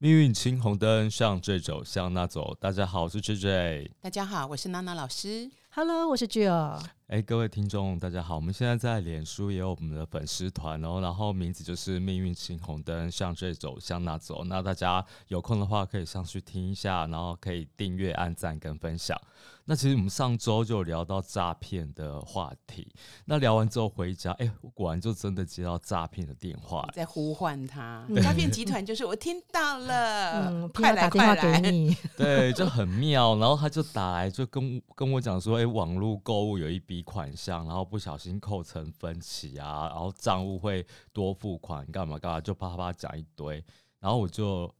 命运青红灯，向这走，向那走。大家好，我是 J J。大家好，我是娜娜老师。Hello，我是 Jill。哎，各位听众，大家好！我们现在在脸书也有我们的粉丝团哦，然后名字就是“命运青红灯，向这走，向那走”。那大家有空的话可以上去听一下，然后可以订阅、按赞跟分享。那其实我们上周就聊到诈骗的话题，那聊完之后回家，哎，我果然就真的接到诈骗的电话，在呼唤他嗯，诈骗集团就是我听到了，嗯，快来他打电话快来给你，对，就很妙。然后他就打来，就跟跟我讲说，哎、网络购物有一笔款项，然后不小心扣成分期啊，然后账务会多付款，干嘛干嘛，就啪啪讲一堆。然后我就，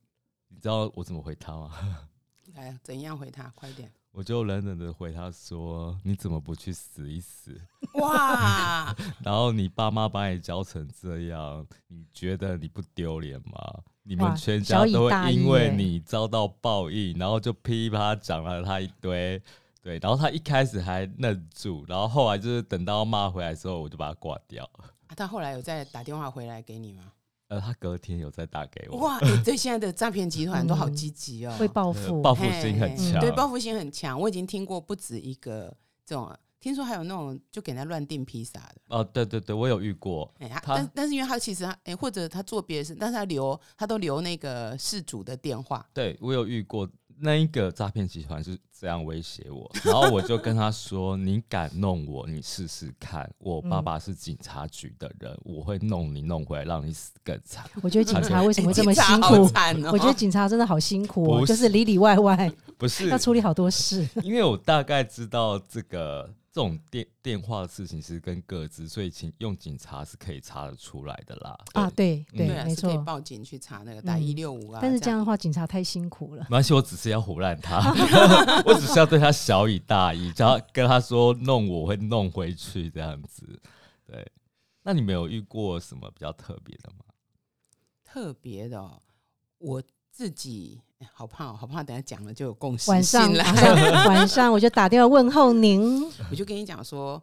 你知道我怎么回他吗？来怎样回他？快点！我就冷冷的回他说：“你怎么不去死一死？哇，然后你爸妈把你教成这样，你觉得你不丢脸吗？你们全家都会因为你遭到报应，然后就噼啪讲了他一堆。对，然后他一开始还愣住，然后后来就是等到骂回来之后，我就把他挂掉。啊他后来有再打电话回来给你吗？呃，他隔天有再打给我，哇，哎对现在的诈骗集团都好积极哦，会报呃复。报复心很嘿强。对，报复心很强。我已经听过不止一个这种，听说还有那种就给人家乱订披萨的。哦，对对对，我有遇过。哎、他他但但是因为他其实他哎、或者他做别的事，但是他留他都留那个事主的电话，对我有遇过那一个诈骗集团是这样威胁我，然后我就跟他说：“你敢弄我，你试试看。我爸爸是警察局的人，我会弄你弄回来，让你死更惨。我觉得警察为什么会这么辛苦？我觉得警察真的好辛苦哦，不就是是里里外外不是要处理好多事。因为我大概知道这个这种电电话的事情是跟各自，所以请用警察是可以查得出来的啦。啊，对，对没错可以错。报警去查那个打嗯一六五啊。但是这样的话，警察太辛苦了。没关系，我只是要胡乱他，我只是要对他小以大义，叫他跟他说弄我会弄回去这样子。对，那你们有遇过什么比较特别的吗？特别的、哦，我自己哎 好怕、哦，好怕，等下讲了就有共识晚上性了。晚上 晚上我就打电话问候您。我就跟你讲说，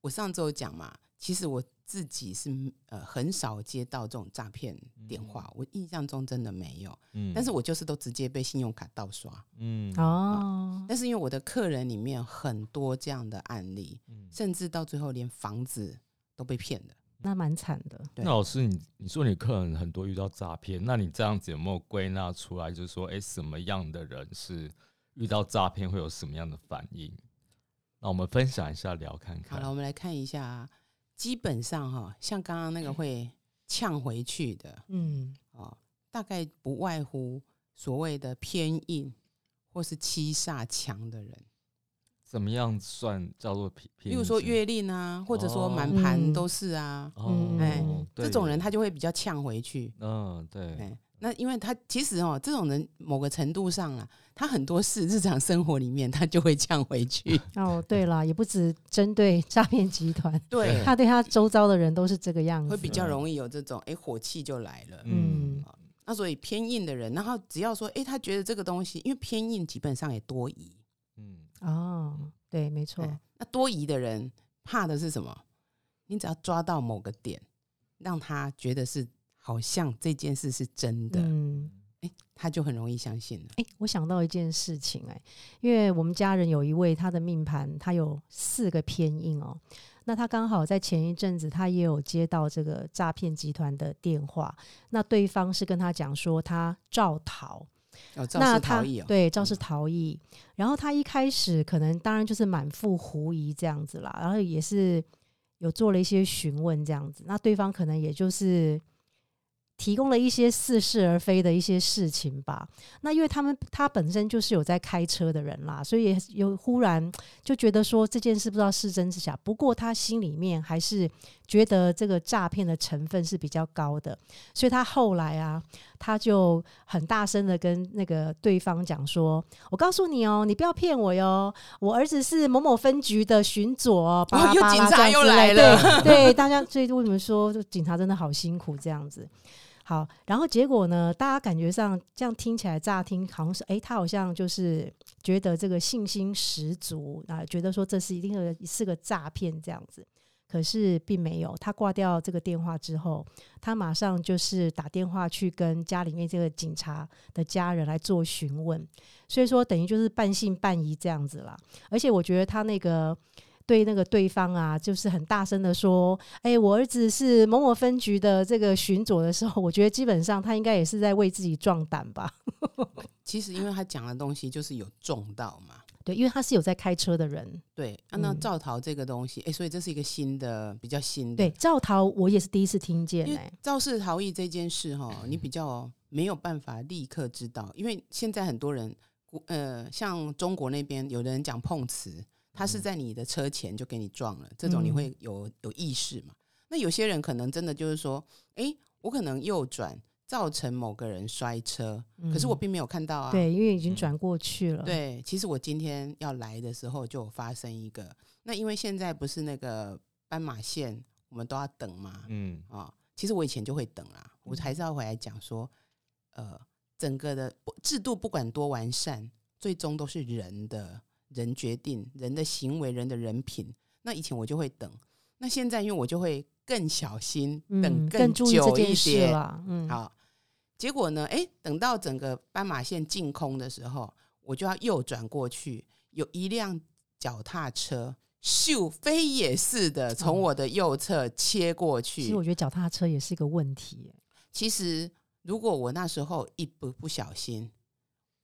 我上周讲嘛，其实我自己是呃很少接到这种诈骗电话，我印象中真的没有。嗯但是我就是都直接被信用卡盗刷。嗯哦，但是因为我的客人里面很多这样的案例，嗯甚至到最后连房子都被骗的。那蛮惨的。对那老师，你你说你客人很多遇到诈骗，那你这样子有没有归纳出来，就是说，哎、什么样的人是遇到诈骗会有什么样的反应？那我们分享一下，聊看看。好了，我们来看一下啊，基本上哈，像刚刚那个会呛回去的嗯，哦，大概不外乎所谓的偏硬或是欺煞强的人，怎么样算叫做骗？例如说月令啊，或者说哦满盘嗯都是啊，哎对这种人他就会比较呛回去。嗯，对，哎，那因为他其实哦，这种人某个程度上啊，他很多事日常生活里面他就会呛回去。哦，对了，也不止针对诈骗集团，对，他对他周遭的人都是这个样子。会比较容易有这种哎火气就来了。嗯嗯那所以偏硬的人，然后只要说，哎、他觉得这个东西，因为偏硬基本上也多疑，嗯，哦，对，没错。哎那多疑的人怕的是什么？你只要抓到某个点，让他觉得是好像这件事是真的，嗯，哎、他就很容易相信了。哎、我想到一件事情、哎，因为我们家人有一位，他的命盘他有四个偏印哦。那他刚好在前一阵子，他也有接到这个诈骗集团的电话，那对方是跟他讲说他照逃，那他对肇事逃逸，然后他一开始可能当然就是满腹狐疑这样子啦，然后也是有做了一些询问这样子，那对方可能也就是提供了一些似是而非的一些事情吧。那因为他们他本身就是有在开车的人啦，所以也有忽然就觉得说这件事不知道是真是假。不过他心里面还是觉得这个诈骗的成分是比较高的，所以他后来啊，他就很大声的跟那个对方讲说：“我告诉你哦，你不要骗我哟，我儿子是某某分局的巡佐哦，巴拉又巴拉警察又来了对对，大家所以为什么说警察真的好辛苦这样子？好，然后结果呢，大家感觉上这样听起来乍听好像是，诶，他好像就是觉得这个信心十足啊，觉得说这是一定是是个诈骗这样子。可是并没有。他挂掉这个电话之后，他马上就是打电话去跟家里面这个警察的家人来做询问，所以说等于就是半信半疑这样子啦。而且我觉得他那个。对那个对方啊，就是很大声的说：“哎，我儿子是某某分局的这个巡佐的时候，我觉得基本上他应该也是在为自己壮胆吧。其实因为他讲的东西就是有重到嘛，对，因为他是有在开车的人。对，那赵桃这个东西，哎，所以这是一个新的，比较新的。对，赵桃我也是第一次听见。哎，肇事逃逸这件事哈，你比较没有办法立刻知道，因为现在很多人，呃，像中国那边有的人讲碰瓷。他是在你的车前就给你撞了，这种你会有有意识嘛？那有些人可能真的就是说，哎，我可能右转造成某个人摔车，可是我并没有看到啊。对，因为已经转过去了。对，其实我今天要来的时候就发生一个，那因为现在不是那个斑马线，我们都要等嘛。嗯啊，其实我以前就会等啦，我还是要回来讲说，呃，整个的制度不管多完善，最终都是人的。人决定人的行为，人的人品。那以前我就会等，那现在因为我就会更小心，等更久一点。嗯，好。结果呢？哎，等到整个斑马线净空的时候，我就要右转过去，有一辆脚踏车咻飞也似的从我的右侧切过去。其实我觉得脚踏车也是一个问题。其实如果我那时候一不不小心。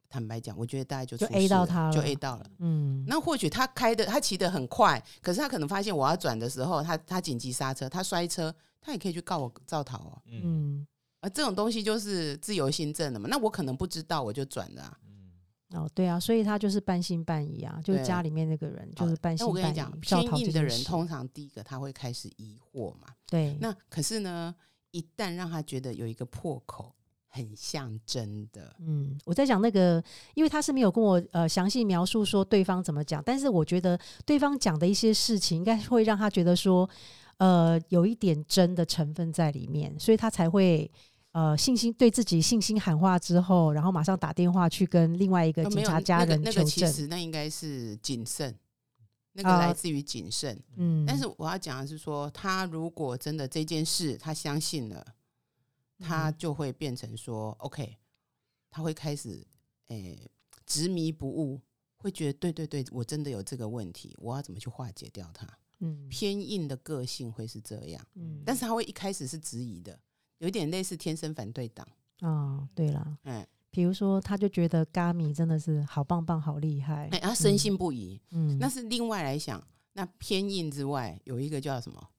坦白讲，我觉得大概就就 A 到他了，就 A 到了。嗯，那或许他开的他骑得很快，可是他可能发现我要转的时候，他他紧急刹车，他摔车，他也可以去告我造逃哦。嗯，而这种东西就是自由心证的嘛。那我可能不知道，我就转了。嗯，哦，对啊，所以他就是半信半疑啊，就是家里面那个人就是半信半疑。我跟你讲，偏硬的人通常第一个他会开始疑惑嘛。对，那可是呢，一旦让他觉得有一个破口。很像真的，嗯，我在讲那个，因为他是没有跟我呃详细描述说对方怎么讲，但是我觉得对方讲的一些事情，应该会让他觉得说，呃，有一点真的成分在里面，所以他才会呃信心对自己信心喊话之后，然后马上打电话去跟另外一个警察家人求证。那应该是谨慎，那个来自于谨慎，嗯，但是我要讲的是说，他如果真的这件事他相信了。他就会变成说，OK，他会开始诶执迷不悟，会觉得对对对，我真的有这个问题，我要怎么去化解掉它？嗯，偏硬的个性会是这样，嗯，但是他会一开始是质疑的，有点类似天生反对党。哦，对了，嗯，比如说他就觉得咖米真的是好棒棒，好厉害，哎，他深信不疑。嗯，那是另外来想，那偏硬之外有一个叫什么？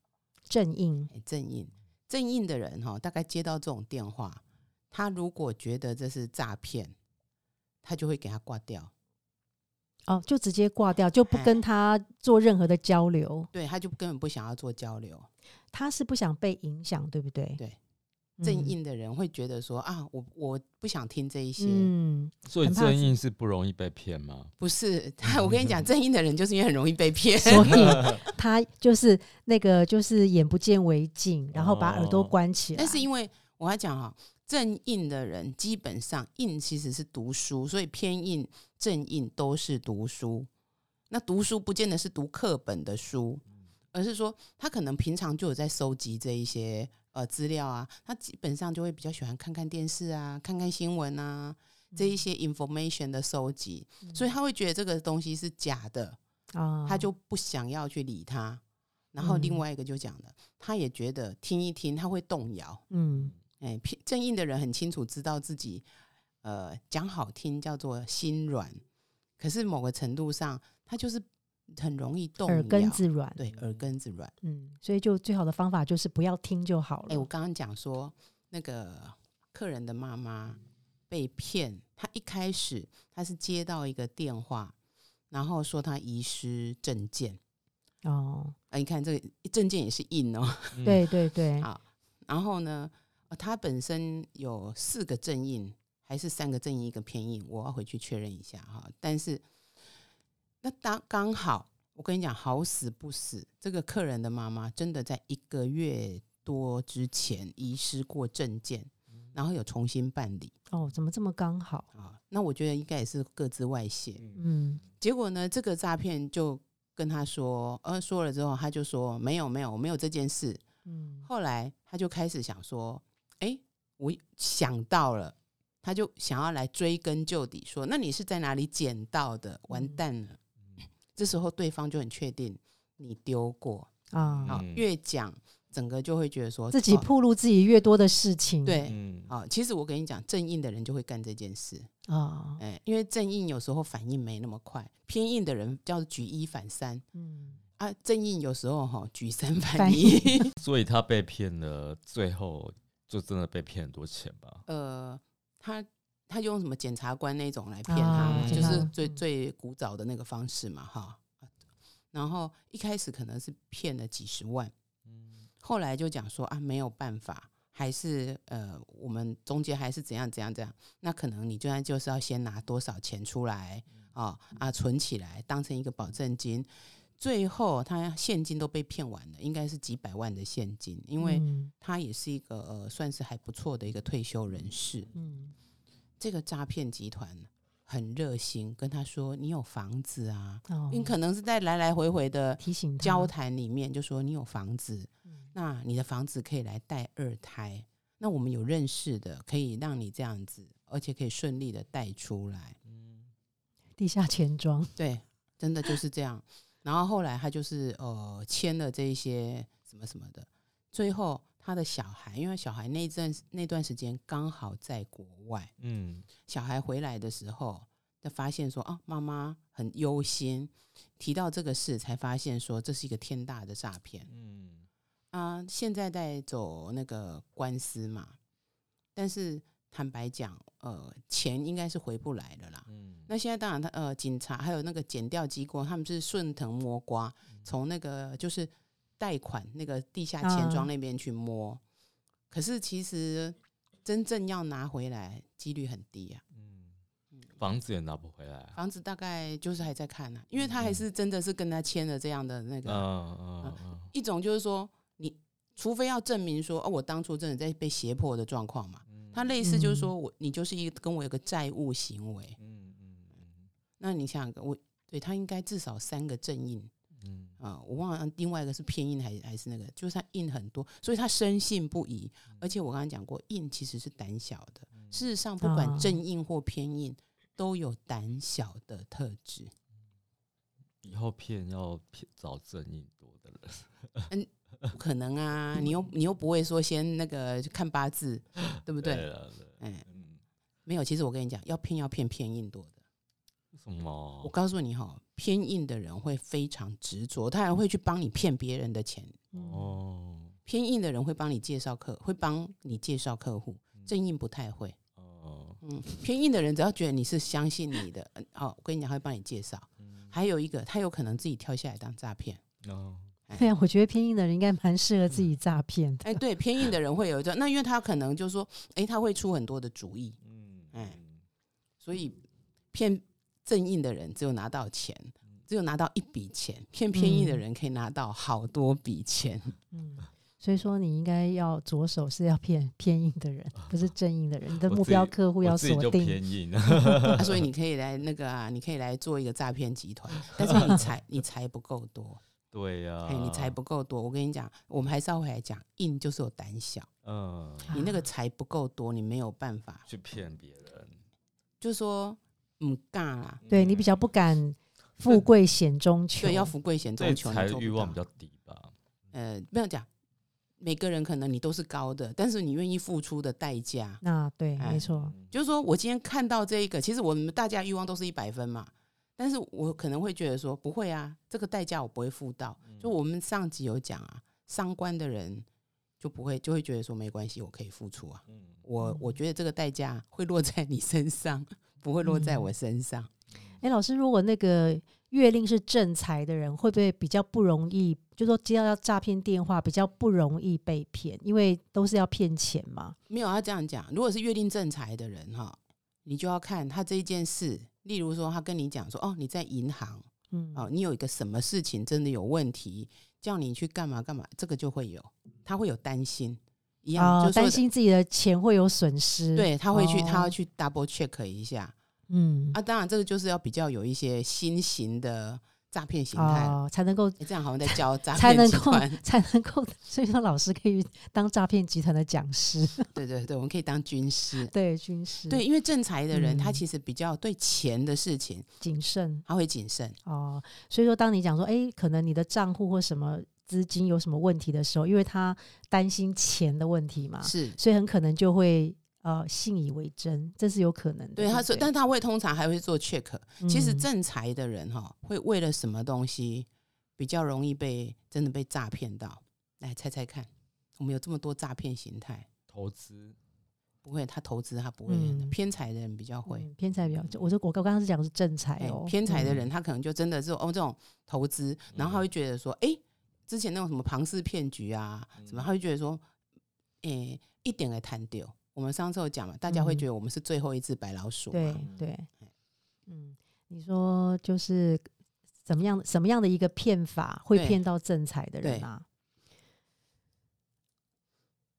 正硬，正硬。正印的人哈，大概接到这种电话，他如果觉得这是诈骗，他就会给他挂掉。哦，就直接挂掉，就不跟他做任何的交流。对，他就根本不想要做交流。他是不想被影响，对不对？对。正印的人会觉得说啊，我我不想听这一些。嗯，所以正印是不容易被骗吗？不是，我跟你讲，正印的人就是因为很容易被骗，所以 他就是那个就是眼不见为净，然后把耳朵关起来。但是因为我要讲哈，正印的人基本上印其实是读书，所以偏印正印都是读书。那读书不见得是读课本的书，而是说他可能平常就有在收集这一些。呃，资料啊，他基本上就会比较喜欢看看电视啊，看看新闻啊，这一些 information 的收集，所以他会觉得这个东西是假的啊，他就不想要去理他。然后另外一个就讲了，他也觉得听一听他会动摇，嗯，哎，正印的人很清楚知道自己，呃，讲好听叫做心软，可是某个程度上他就是。很容易动，耳根子软，对，耳根子软，嗯，所以就最好的方法就是不要听就好了。哎，我刚刚讲说那个客人的妈妈被骗，她一开始她是接到一个电话，然后说她遗失证件，哦，啊，你看这个证件也是印哦，对对对，好，然后呢，她本身有四个正印，还是三个正印一个偏印，我要回去确认一下哈，但是。那当刚好，我跟你讲，好死不死，这个客人的妈妈真的在一个月多之前遗失过证件，然后有重新办理。哦，怎么这么刚好啊？那我觉得应该也是各自外泄。嗯，结果呢，这个诈骗就跟他说，呃，说了之后，他就说没有没有，我没有这件事。嗯后来他就开始想说，哎，我想到了，他就想要来追根究底，说，那你是在哪里捡到的？完嗯蛋了！这时候对方就很确定你丢过，啊，好，嗯。越讲整个就会觉得说自己哦暴露自己越多的事情，对。嗯，啊，其实我跟你讲，正硬的人就会干这件事，啊，哎，因为正硬有时候反应没那么快，偏硬的人叫举一反三嗯，啊，正印有时候哈举三反反一，所以他被骗了，最后就真的被骗很多钱吧？呃，他他用什么检察官那种来骗他就是最嗯最古早的那个方式嘛，哈。然后一开始可能是骗了几十万，嗯后来就讲说啊没有办法，还是呃我们中间还是怎样怎样怎样，那可能你就算就是要先拿多少钱出来啊啊存起来当成一个保证金，最后他现金都被骗完了，应该是几百万的现金，因为嗯他也是一个呃算是还不错的一个退休人士。嗯这个诈骗集团很热心，跟他说你有房子啊，哦，你可能是在来来回回的提醒交谈里面就说你有房子，嗯。那你的房子可以来带二胎，那我们有认识的，可以让你这样子，而且可以顺利的带出来。嗯。地下钱庄，对，真的就是这样。然后后来他就是呃签了这一些什么什么的，最后他的小孩，因为小孩那阵那段时间刚好在国外，嗯小孩回来的时候，就发现说啊，妈妈很忧心，提到这个事，才发现说这是一个天大的诈骗嗯啊。现在在走那个官司嘛，但是坦白讲，呃，钱应该是回不来的啦。嗯，那现在当然他，呃，警察还有那个检调机构，他们是顺藤摸瓜，嗯从那个就是贷款那个地下钱庄啊那边去摸。可是其实真正要拿回来，几率很低啊。嗯。房子也拿不回来啊。房子大概就是还在看呢、因为他还嗯。是真的是跟他签了这样的那个、嗯嗯嗯一种，就是说你除非要证明说哦，我当初真的在被胁迫的状况嘛，嗯。他类似就是说我你就是一个跟我有个债务行为，嗯嗯嗯。那你想想，我对他应该至少三个正印嗯啊、我忘了另外一个是偏硬还还是那个，就是他硬很多，所以他深信不疑，而且我刚刚讲过，硬其实是胆小的，事实上不管啊正硬或偏硬。都有胆小的特质，以后骗要骗找正硬多的人，嗯不可能啊！你又你又不会说先那个看八字，对不对？了对，哎，嗯，没有。其实我跟你讲，要骗要骗偏印多的。为什么我？告诉你哈，偏硬的人会非常执着，他还会去帮你骗别人的钱。嗯哦偏硬的人会帮你介绍客，会帮你介绍客户，正印不太会。哦，嗯，偏硬的人只要觉得你是相信你的，嗯好，我跟你讲，他会帮你介绍。还有一个，他有可能自己跳下来当诈骗。哦，对啊，我觉得偏硬的人应该蛮适合自己诈骗的。哎，对，偏硬的人会有一种，那因为他可能就说，哎，他会出很多的主意，嗯哎所以骗正印的人只有拿到钱，只有拿到一笔钱；骗偏印的嗯人可以拿到好多笔钱。嗯，所以说你应该要着手是要骗偏硬的人，不是正硬的人。你的目标客户要锁定。偏硬，啊所以你可以来那个啊，你可以来做一个诈骗集团，但是你财你财不够多，对呀，哎，你财不够多。我跟你讲，我们还是要回来讲，硬就是有胆小，嗯，你那个财不够多，你没有办法，去骗别人，就是说，嗯，尬啦，对你比较不敢 富贵险中求。对，要富贵险中求，财你做不到欲望比较低吧？呃，不要讲，每个人可能你都是高的，但是你愿意付出的代价，那对，哎没错。嗯就是说我今天看到这一个，其实我们大家欲望都是一百分嘛，但是我可能会觉得说，不会啊，这个代价我不会付到。就我们上集有讲啊，伤官的人就不会就会觉得说没关系，我可以付出啊，嗯我我觉得这个代价会落在你身上，不会落在我身上。哎，老师，如果那个月令是正财的人，会不会比较不容易？就说接到诈骗电话比较不容易被骗，因为都是要骗钱嘛。没有要这样讲，如果是月令正财的人哈，你就要看他这一件事，例如说他跟你讲说，哦，你在银行。嗯，哦，你有一个什么事情真的有问题，叫你去干嘛干嘛，这个就会有，他会有担心，一样，哦就，担心自己的钱会有损失。，对他会去，他要哦去 double check 一下嗯，啊。当然，这个就是要比较有一些新型的诈骗形态。哦，才能够诶这样好像在教诈才能够骗集团。才能够，所以说老师可以当诈骗集团的讲师，对对对，我们可以当军师。对军师，对，因为正财的人，他嗯其实比较对钱的事情谨慎他会谨慎。哦。所以说，当你讲说，哎，可能你的账户或什么资金有什么问题的时候，因为他担心钱的问题嘛，是，所以很可能就会呃信以为真，这是有可能的。对他说，但他会通常还会做 check。其实嗯正财的人哈，会为了什么东西比较容易被真的被诈骗到？来猜猜看，我们有这么多诈骗形态，投资不会，他投资他不会，嗯偏财的人比较会。嗯偏财比较，我说我刚刚是讲的是正财哎哦，嗯偏财的人，他可能就真的是哦这种投资，然后他会觉得说，哎、之前那种什么庞氏骗局啊，什么，他就觉得说，哎、一点来谈丢。我们上次有讲嘛，大家会嗯觉得我们是最后一只白老鼠嘛。对对，嗯，你说就是怎么样什么样的一个骗法会骗到正财的人对啊？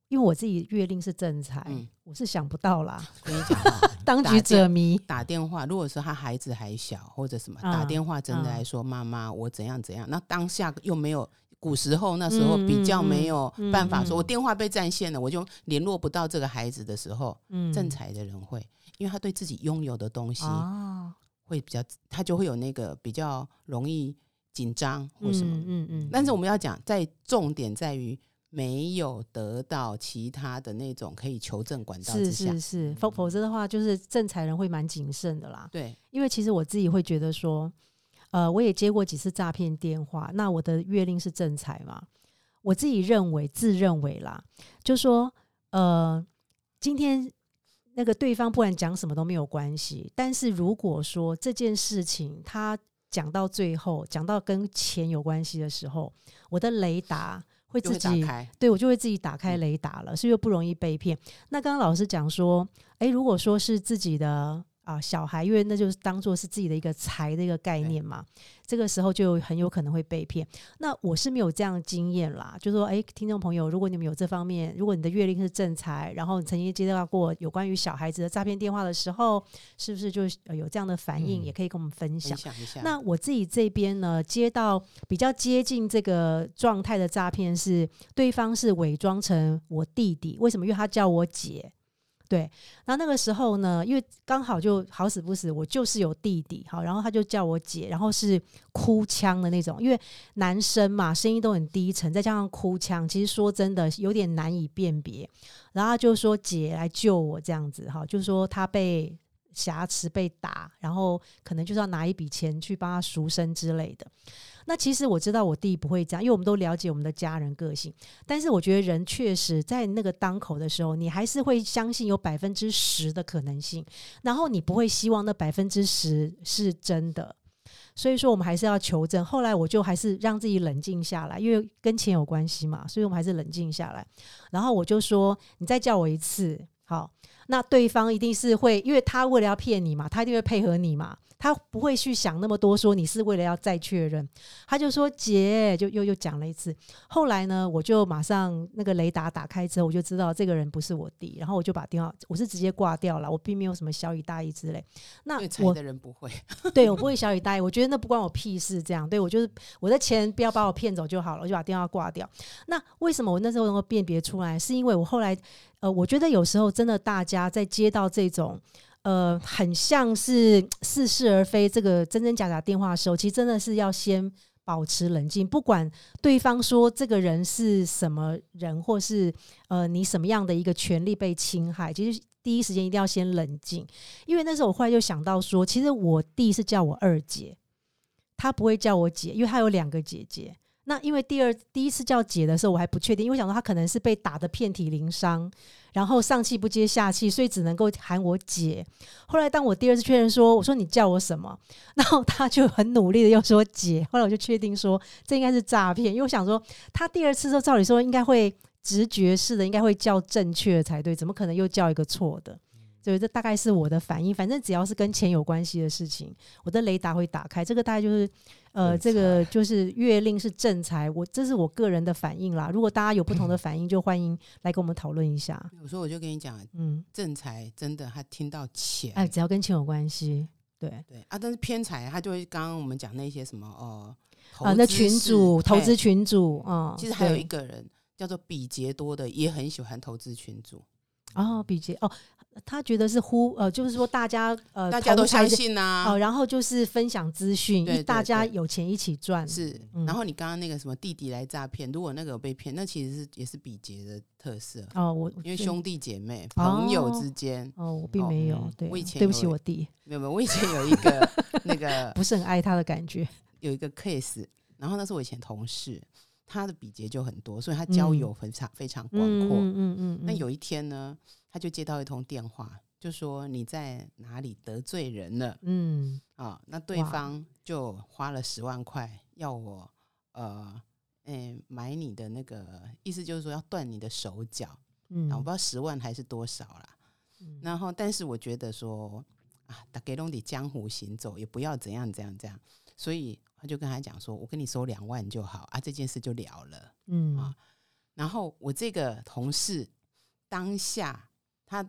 因为我自己月令是正财，嗯我是想不到啦，我跟你讲哈，当局者迷。打电话，如果说他孩子还小或者什么，嗯打电话真的嗯来说，妈妈我怎样怎样，那当下又没有。古时候那时候比较没有办法说，嗯我电话被占线了，我就联络不到这个孩子的时候，嗯。正财的人会，因为他对自己拥有的东西啊，会比较，他就会有那个比较容易紧张或什么。嗯嗯嗯，但是我们要讲，在重点在于没有得到其他的那种可以求证管道之是下，是是，否否则的话，就是正财人会蛮谨慎的啦。对，因为其实我自己会觉得说，呃，我也接过几次诈骗电话，那我的月令是正财嘛，我自己认为自认为啦，就说呃，今天那个对方不管讲什么都没有关系，但是如果说这件事情他讲到最后，讲到跟钱有关系的时候，我的雷达会自己会。对我就会自己打开嗯雷达了，所以就不容易被骗。那刚刚老师讲说，诶，如果说是自己的啊小孩，因为那就是当做是自己的一个财的一个概念嘛，这个时候就很有可能会被骗。那我是没有这样的经验啦，就说，诶，听众朋友，如果你们有这方面，如果你的月龄是正财，然后你曾经接到过有关于小孩子的诈骗电话的时候，是不是就呃有这样的反应，嗯也可以跟我们分享分。享一下，那我自己这边呢，接到比较接近这个状态的诈骗是，对方是伪装成我弟弟，为什么？因为他叫我姐。对，那那个时候呢，因为刚好就好死不死，我就是有弟弟，好，然后他就叫我姐，然后是哭腔的那种，因为男生嘛，声音都很低沉，再加上哭腔，其实说真的有点难以辨别。然后他就说姐来救我。这样子，哈，就说他被挟持被打，然后可能就是要拿一笔钱去帮他赎身之类的。那其实我知道我弟不会这样，因为我们都了解我们的家人个性。但是我觉得人确实在那个当口的时候，你还是会相信有百分之十的可能性，然后你不会希望那百分之十是真的。所以说，我们还是要求证。后来我就还是让自己冷静下来，因为跟钱有关系嘛，所以我们还是冷静下来。然后我就说：“你再叫我一次，好。”那对方一定是会，因为他为了要骗你嘛，他一定会配合你嘛，他不会去想那么多，说你是为了要再确认，他就说姐，就又又讲了一次。后来呢，我就马上那个雷达打开之后，我就知道这个人不是我弟，然后我就把电话，我是直接挂掉了，我并没有什么小以大意之类。那我的人不会，对我不会小以大意，我觉得那不关我屁事。这样，对我就是我的钱不要把我骗走就好了，我就把电话挂掉。那为什么我那时候能够辨别出来？是因为我后来，呃，我觉得有时候真的大家在接到这种。呃，很像是 似是而非，这个真真假假电话的时候，其实真的是要先保持冷静，不管对方说这个人是什么人，或是呃你什么样的一个权利被侵害，其实第一时间一定要先冷静，因为那时候我后来就想到说，其实我弟是叫我二姐，他不会叫我姐，因为他有两个姐姐。那因为第二第一次叫姐的时候，我还不确定，因为我想说他可能是被打得遍体鳞伤，然后上气不接下气，所以只能够喊我姐。后来当我第二次确认说，我说你叫我什么，然后他就很努力的又说姐。后来我就确定说这应该是诈骗，因为我想说他第二次说照理说应该会直觉式的，应该会叫正确的才对，怎么可能又叫一个错的？所以这大概是我的反应。反正只要是跟钱有关系的事情，我的雷达会打开。这个大概就是呃，这正个就是月令是正财，我这是我个人的反应啦。如果大家有不同的 反应，就欢迎来跟我们讨论一下。有时候我就跟你讲，嗯，正财真的他听到钱，哎，只要跟钱有关系，对。对啊，但是偏财他就会刚刚我们讲那些什么哦，啊，那群式主投资群主啊，其实还有一个人叫做比劫多的，也很喜欢投资群主，哦，比劫哦，他觉得是呼呃，就是说大家呃，大家都相信呐、哦，然后就是分享资讯，对一大家有钱一起赚，是，嗯。然后你刚刚那个什么弟弟来诈骗，如果那个有被骗，那其实是也是比劫的特色，哦，我因为兄弟姐妹、朋友哦之间，哦，我并没有嗯，对，我以前对不起我弟，没有没有，我以前有一个 那个不是很爱他的感觉，有一个 case，然后那是我以前同事，他的比劫就很多，所以他交友非常、非常广阔。嗯嗯嗯，那有一天呢，他就接到一通电话，就说你在哪里得罪人了嗯啊？那对方就花了十万块要我呃，诶、买你的那个，意思就是说要断你的手脚。嗯，啊我不知道十万还是多少啦。嗯然后，但是我觉得说啊，大家拢得江湖行走，也不要怎样怎样怎样，所以他就跟他讲说，我跟你收两万就好啊，这件事就了了。嗯啊然后我这个同事当下他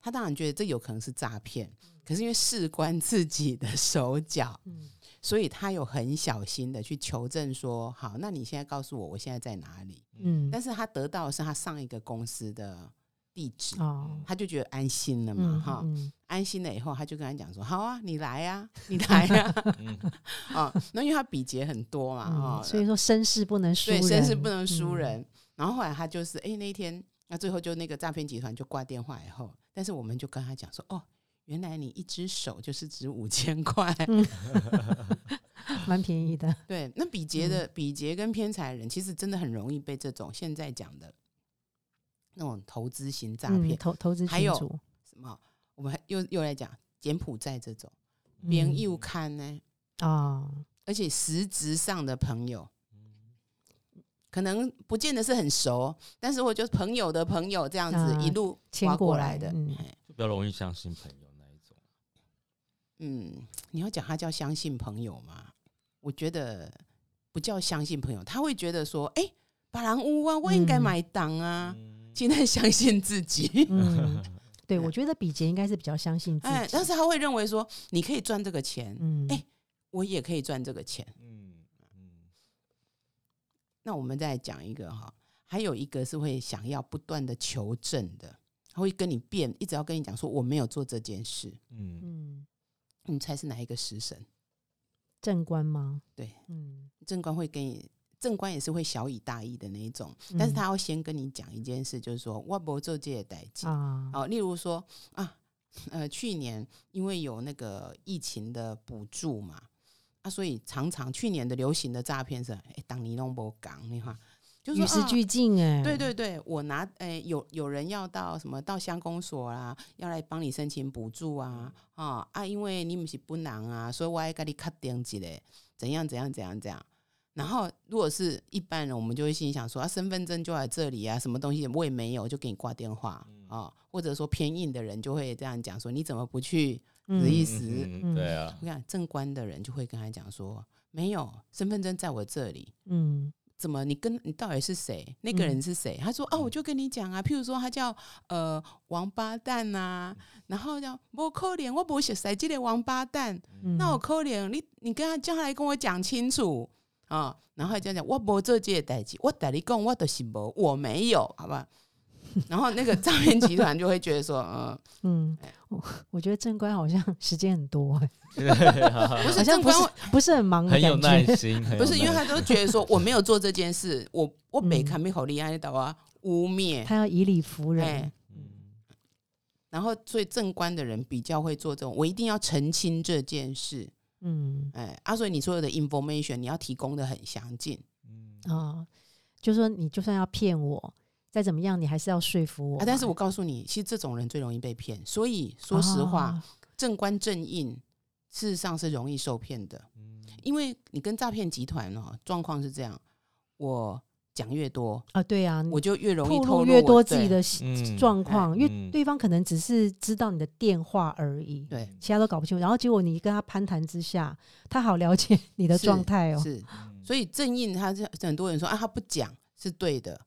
他当然觉得这有可能是诈骗，可是因为事关自己的手脚，嗯所以他有很小心的去求证说，好，那你现在告诉我我现在在哪里？嗯，但是他得到的是他上一个公司的地址，哦，他就觉得安心了嘛，嗯哈、嗯安心了以后，他就跟他讲说：“好啊，你来啊，你 来啊，嗯 啊，那因为他比劫很多嘛，啊、嗯，所以说身世不能输对，人，绅士不能输嗯，人。然后后来他就是，哎、那一天，那最后就那个诈骗集团就挂电话以后，但是我们就跟他讲说：哦，原来你一只手就是值五千块。嗯 蛮便宜的，对，那比劫的、比劫跟偏财人，其实真的很容易被这种现在讲的那种投资型诈嗯骗，投投资还有，什么？我们还又又来讲柬埔寨这种，嗯别人又看呢，啊，而且实质上的朋友，可能不见得是很熟，但是我就是朋友的朋友这样子啊一路划牵过来的。嗯就比较容易相信朋友那一种。嗯，你要讲他叫相信朋友吗？我觉得不叫相信朋友，他会觉得说，哎、巴兰屋啊，我应该嗯买档啊。嗯现在相信自己，嗯，对，我觉得比杰应该是比较相信自哎，己，但是他会认为说，你可以赚这个钱，嗯，哎我也可以赚这个钱。那我们再讲一个哈，还有一个是会想要不断的求证的，他会跟你辩，一直要跟你讲说我没有做这件事。嗯嗯，你猜是哪一个食神？正官吗？对，嗯，正官会跟你，正官也是会小以大义的那一种，但是他要先跟你讲一件事，就是说我不做这些代际。啊，哦，例如说啊，呃，去年因为有那个疫情的补助嘛，啊，所以常常去年的流行的诈骗是，哎，当你弄不讲，你看，就是与时俱进哎，对对对，我拿诶、有有人要到什么到乡公所啦，要来帮你申请补助啊，啊啊，因为你们是不能啊，所以我要给你卡点子嘞，怎样怎样怎样怎样。然后如果是一般人，我们就会心里想说啊，身份证就在这里啊，什么东西我也没有，就给你挂电话啊，或者说偏硬的人就会这样讲说，你怎么不去？嗯的意思对啊，我看正官的人就会跟他讲说，没有，身份证在我这里，嗯怎么？你跟你到底是谁？那个人是谁？他说：“哦，我就跟你讲啊，譬如说他叫呃王八蛋呐、然后叫我可怜，我不是谁这个王八蛋，嗯，那我可怜你，你跟他叫他来跟我讲清楚啊。然后这样讲我不做这些代志，我带你讲我的是无，我没有，好吧？然后那个诈骗集团就会觉得说，呃，嗯，我我觉得正官好像时间很多哎，不是正官，不是很忙很有耐心，不是因为他都觉得说我没有做这件事，我我没嗯。看没好厉害的啊，污蔑，他要以理服人然后所以正官的人比较会做这种，我一定要澄清这件事，嗯。哎，啊，所以你所有的 information 你要提供的很详尽。嗯。啊，就说你就算要骗我，再怎么样，你还是要说服我啊。但是我告诉你，其实这种人最容易被骗，所以说实话，啊正官正印事实上是容易受骗的，嗯因为你跟诈骗集团哦状况是这样，我讲越多，啊，对啊，我就越容易透透露越多自己的嗯状况，因为嗯对方可能只是知道你的电话而已，对其他都搞不清楚。然后结果你跟他攀谈之下，他好了解 你的状态哦。是，嗯所以正印他是很多人说啊，他不讲是对的，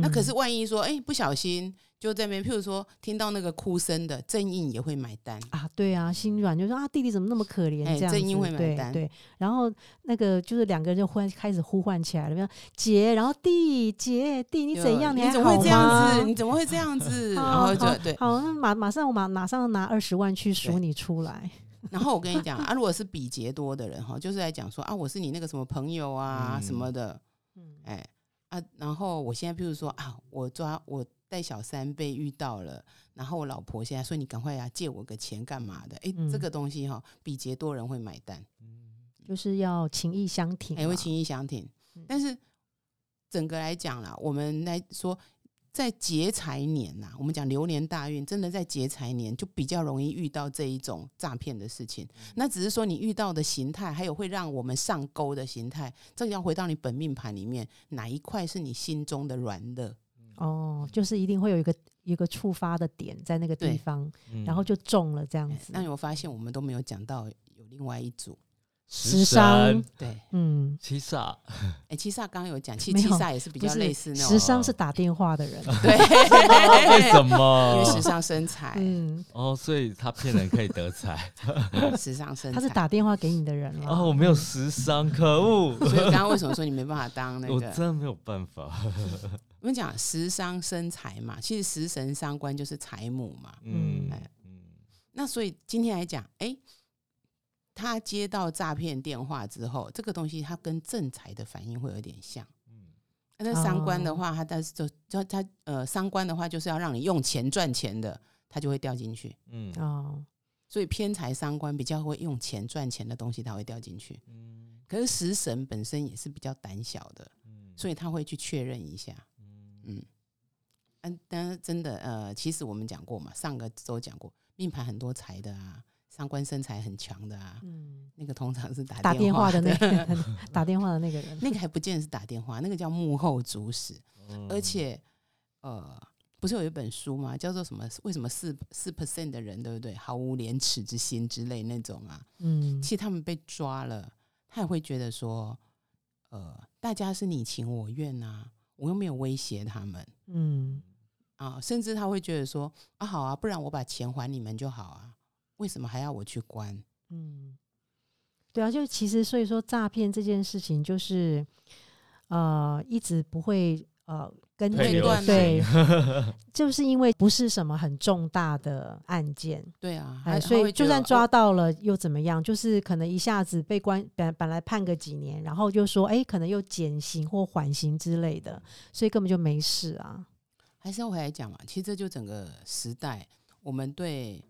那嗯可是万一说，哎、不小心就在那边，譬如说听到那个哭声的正印也会买单，啊，对啊，心软就说啊，弟弟怎么那么可怜正印会买单对对，然后那个就是两个人就忽然开始呼唤起来了，比如姐，然后弟姐弟你怎样？你还好怎么会这样子？你怎么会这样子？然后就对，好，那马马上我马马上拿二十万去赎你出来，然后我跟你讲啊，如果是比劫多的人哈，就是来讲说啊，我是你那个什么朋友啊、什么的，嗯哎啊，然后我现在譬如说啊，我抓我带小三被遇到了，然后我老婆现在说你赶快呀、借我个钱干嘛的？哎、嗯这个东西哈，比劫多人会买单，就是要情义相挺嘛，哎、会情义相挺嗯。但是整个来讲啦，我们来说。在劫财年呐、我们讲流年大运，真的在劫财年就比较容易遇到这一种诈骗的事情。那只是说你遇到的形态，还有会让我们上钩的形态，这个要回到你本命盘里面，哪一块是你心中的软肋？哦，就是一定会有一个一个触发的点在那个地方，嗯然后就中了这样子。哎那你有发现我们都没有讲到有另外一组？时尚对，嗯，七煞，哎，七煞刚刚有讲，其实七煞也是比较类似那时种，尚是打电话的人，对，为什么因么为？时尚身材，嗯，哦，所以他骗人可以得财。时尚身材。他是打电话给你的人了。哦，我没有时尚，可恶！所以刚刚为什么说你没办法当那个我？真的没有办法。我们讲时尚身材嘛，其实食神伤官就是财母嘛。嗯哎嗯那所以今天来讲，哎、他接到诈骗电话之后，这个东西他跟正财的反应会有点像。嗯那三官的话，他但是就就他呃三官的话，就是要让你用钱赚钱的，他就会掉进去。嗯哦，所以偏财三官比较会用钱赚钱的东西，他会掉进去。嗯可是食神本身也是比较胆小的，嗯所以他会去确认一下。嗯，嗯，但是真的呃，其实我们讲过嘛，上个周讲过，命盘很多财的啊，伤官身材很强的啊，嗯，那个通常是打打电话的的那个人，打电话的那个人，那个还不见得是打电话，那个叫幕后主使，嗯。而且呃，不是有一本书吗？叫做什么？为什么四四 percent 的人对不对，毫无廉耻之心之类那种啊？嗯。其实他们被抓了，他也会觉得说，呃，大家是你情我愿啊，我又没有威胁他们。嗯。啊，甚至他会觉得说，啊，好啊，不然我把钱还你们就好啊，为什么还要我去关？嗯，对啊，就其实所以说诈骗这件事情，就是呃，一直不会呃跟对，就是因为不是什么很重大的案件，对啊，所以就算抓到，到了又怎么样？就是可能一下子被关，本本来判个几年，然后就说哎，可能又减刑或缓刑之类的，所以根本就没事啊。还是要回来讲嘛，其实这就整个时代我们对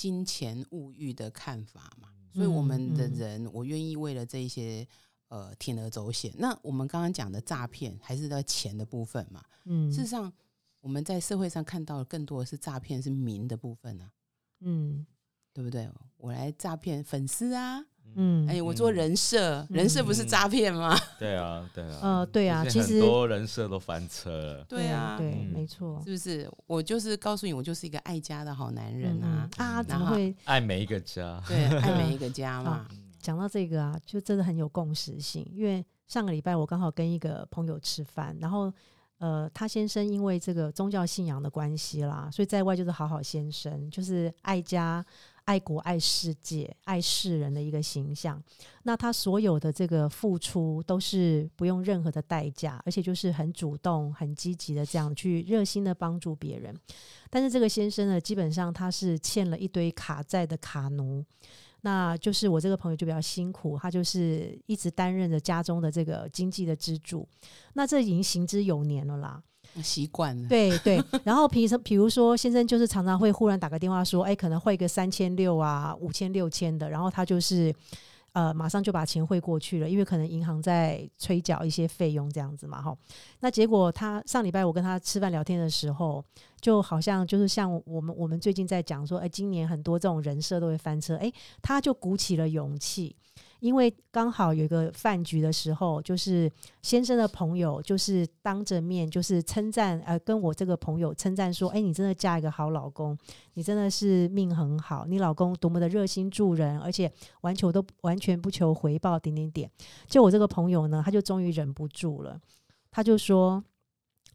金钱物欲的看法嘛，所以我们的人，我愿意为了这一些呃铤而走险。那我们刚刚讲的诈骗，还是在钱的部分嘛？嗯事实上，我们在社会上看到的更多的是诈骗，是名的部分啊，嗯对不对？我来诈骗粉丝啊，嗯，哎、我做人设，人设不是嗯诈骗吗？对 啊对啊，呃对啊其实很多人设都翻车了。对啊，对，嗯没错。是不是？我就是告诉你，我就是一个爱家的好男人嗯啊嗯，啊，嗯然后怎么会爱每一个家，对，爱每一个 家嘛。讲到这个啊？就真的很有共识性，因为上个礼拜我刚好跟一个朋友吃饭，然后呃，他先生因为这个宗教信仰的关系啦，所以在外就是好好先生，就是爱家、爱国、爱世界、爱世人的一个形象。那他所有的这个付出都是不用任何的代价，而且就是很主动、很积极的这样去热心的帮助别人。但是这个先生呢，基本上他是欠了一堆卡债的卡奴。那就是我这个朋友就比较辛苦，他就是一直担任着家中的这个经济的支柱。那这已经行之有年了啦，习惯了，对对。然后平时比如说先生就是常常会忽然打个电话说，哎，可能汇个三千六啊、五千六千的，然后他就是呃马上就把钱汇过去了，因为可能银行在催缴一些费用这样子嘛，哈。那结果他上礼拜我跟他吃饭聊天的时候，就好像就是像我们我们最近在讲说，哎，今年很多这种人设都会翻车，哎，他就鼓起了勇气。因为刚好有一个饭局的时候，就是先生的朋友就是当着面就是称赞，呃，跟我这个朋友称赞说，哎，你真的嫁一个好老公，你真的是命很好，你老公多么的热心助人，而且完全都完全不求回报，点点点。就我这个朋友呢，他就终于忍不住了，他就说，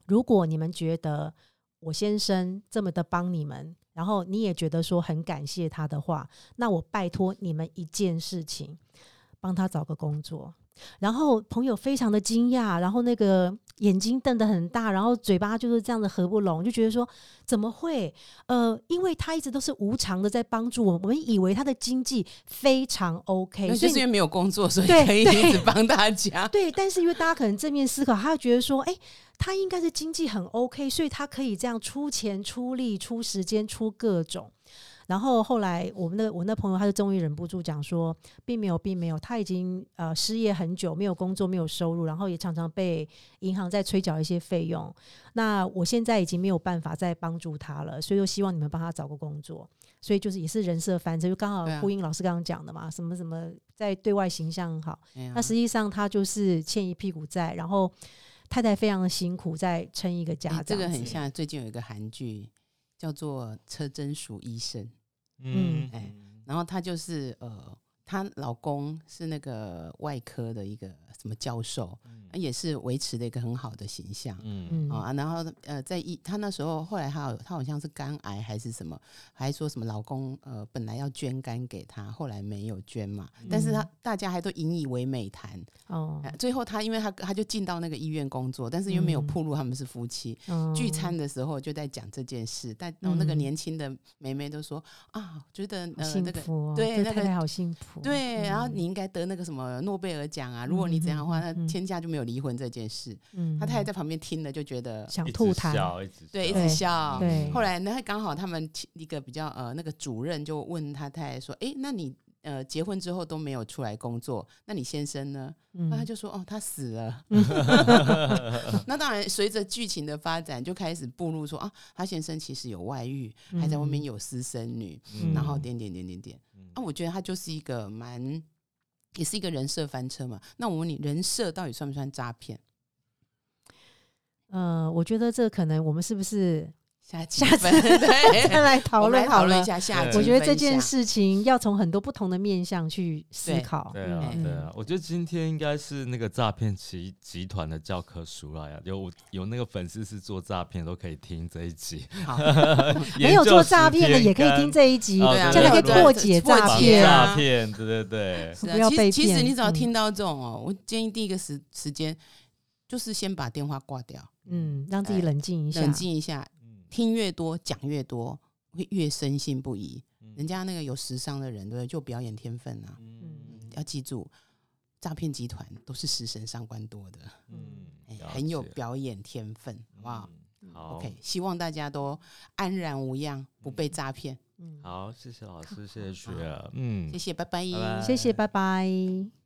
如果你们觉得。我先生这么的帮你们，然后你也觉得说很感谢他的话，那我拜托你们一件事情，帮他找个工作。然后朋友非常的惊讶，然后那个眼睛瞪得很大，然后嘴巴就是这样的合不拢，就觉得说怎么会？呃，因为他一直都是无偿的在帮助我们，我们以为他的经济非常 OK，所以就是因为没有工作，所以可以一直帮大家。对，但是因为大家可能正面思考，他会觉得说，哎、他应该是经济很 OK，所以他可以这样出钱、出力、出时间、出各种。然后后来我们的我那朋友他就终于忍不住讲说，并没有，并没有，他已经呃失业很久，没有工作，没有收入，然后也常常被银行在催缴一些费用。那我现在已经没有办法再帮助他了，所以就希望你们帮他找个工作。所以就是也是人设翻车，就刚好呼应老师刚刚讲的嘛，什么什么在对外形象很好。那实际上他就是欠一屁股债，然后太太非常的辛苦在撑一个家哎，这个很像最近有一个韩剧叫做《车真淑医生》，嗯。哎然后她就是呃，她老公是那个外科的一个什么教授，也是维持了一个很好的形象。嗯。嗯。啊，然后呃，在医，他那时候后来她有她好像是肝癌还是什么，还说什么老公呃本来要捐肝给他，后来没有捐嘛，但是他嗯大家还都引以为美谈。哦。呃最后他因为他他就进到那个医院工作，但是因为没有嗯。铺路他们是夫妻，嗯聚餐的时候就在讲这件事，但然后那个嗯。年轻的妹妹都说啊，觉得好呃那个幸福、哦，对那个这太太好幸福，对，然后嗯你应该得那个什么诺贝尔奖啊，如果你怎样的话，那嗯嗯嗯天下就没有离婚这件事。嗯他太太在旁边听了就觉得想吐痰，笑，一直对，一笑直笑。对后来呢，刚好他们一个比较呃那个主任就问他太太说：“哎，那你呃结婚之后都没有出来工作，那你先生呢？”嗯那他就说：“哦，他死了。”那当然，随着剧情的发展，就开始步入说啊，他先生其实有外遇，还在外面嗯有私生女，嗯然后点点点点点。嗯啊，我觉得他就是一个蛮，也是一个人设翻车嘛。那我问你，人设到底算不算诈骗？呃，我觉得这可能我们是不是下下次 再来我讨论好了讨论一？下下我觉得这件事情要从很多不同的面向去思考。对啊，嗯。对啊，我觉得今天应该是那个诈骗集集团的教科书了呀，有有那个粉丝是做诈骗都可以听这一集，好，没有做诈骗的也可以听这一集，哦对啊这样才可以破解破诈解骗。啊诈骗，对对对，不要被其实其实你只要嗯听到这种哦，我建议第一个时时间就是先把电话挂掉，嗯，让自己哎冷静一下。冷静一下，嗯听越多讲越多，会越深信不疑。嗯。人家那个有时尚的人，对不对？就表演天分啊，嗯。要记住，诈骗集团都是食神上官多的，嗯很有表演天分，好不好。嗯好？OK，希望大家都安然无恙，不被诈骗。嗯，好，谢谢老师，谢谢雪儿，嗯。谢，谢，拜拜。拜拜。谢谢，拜拜。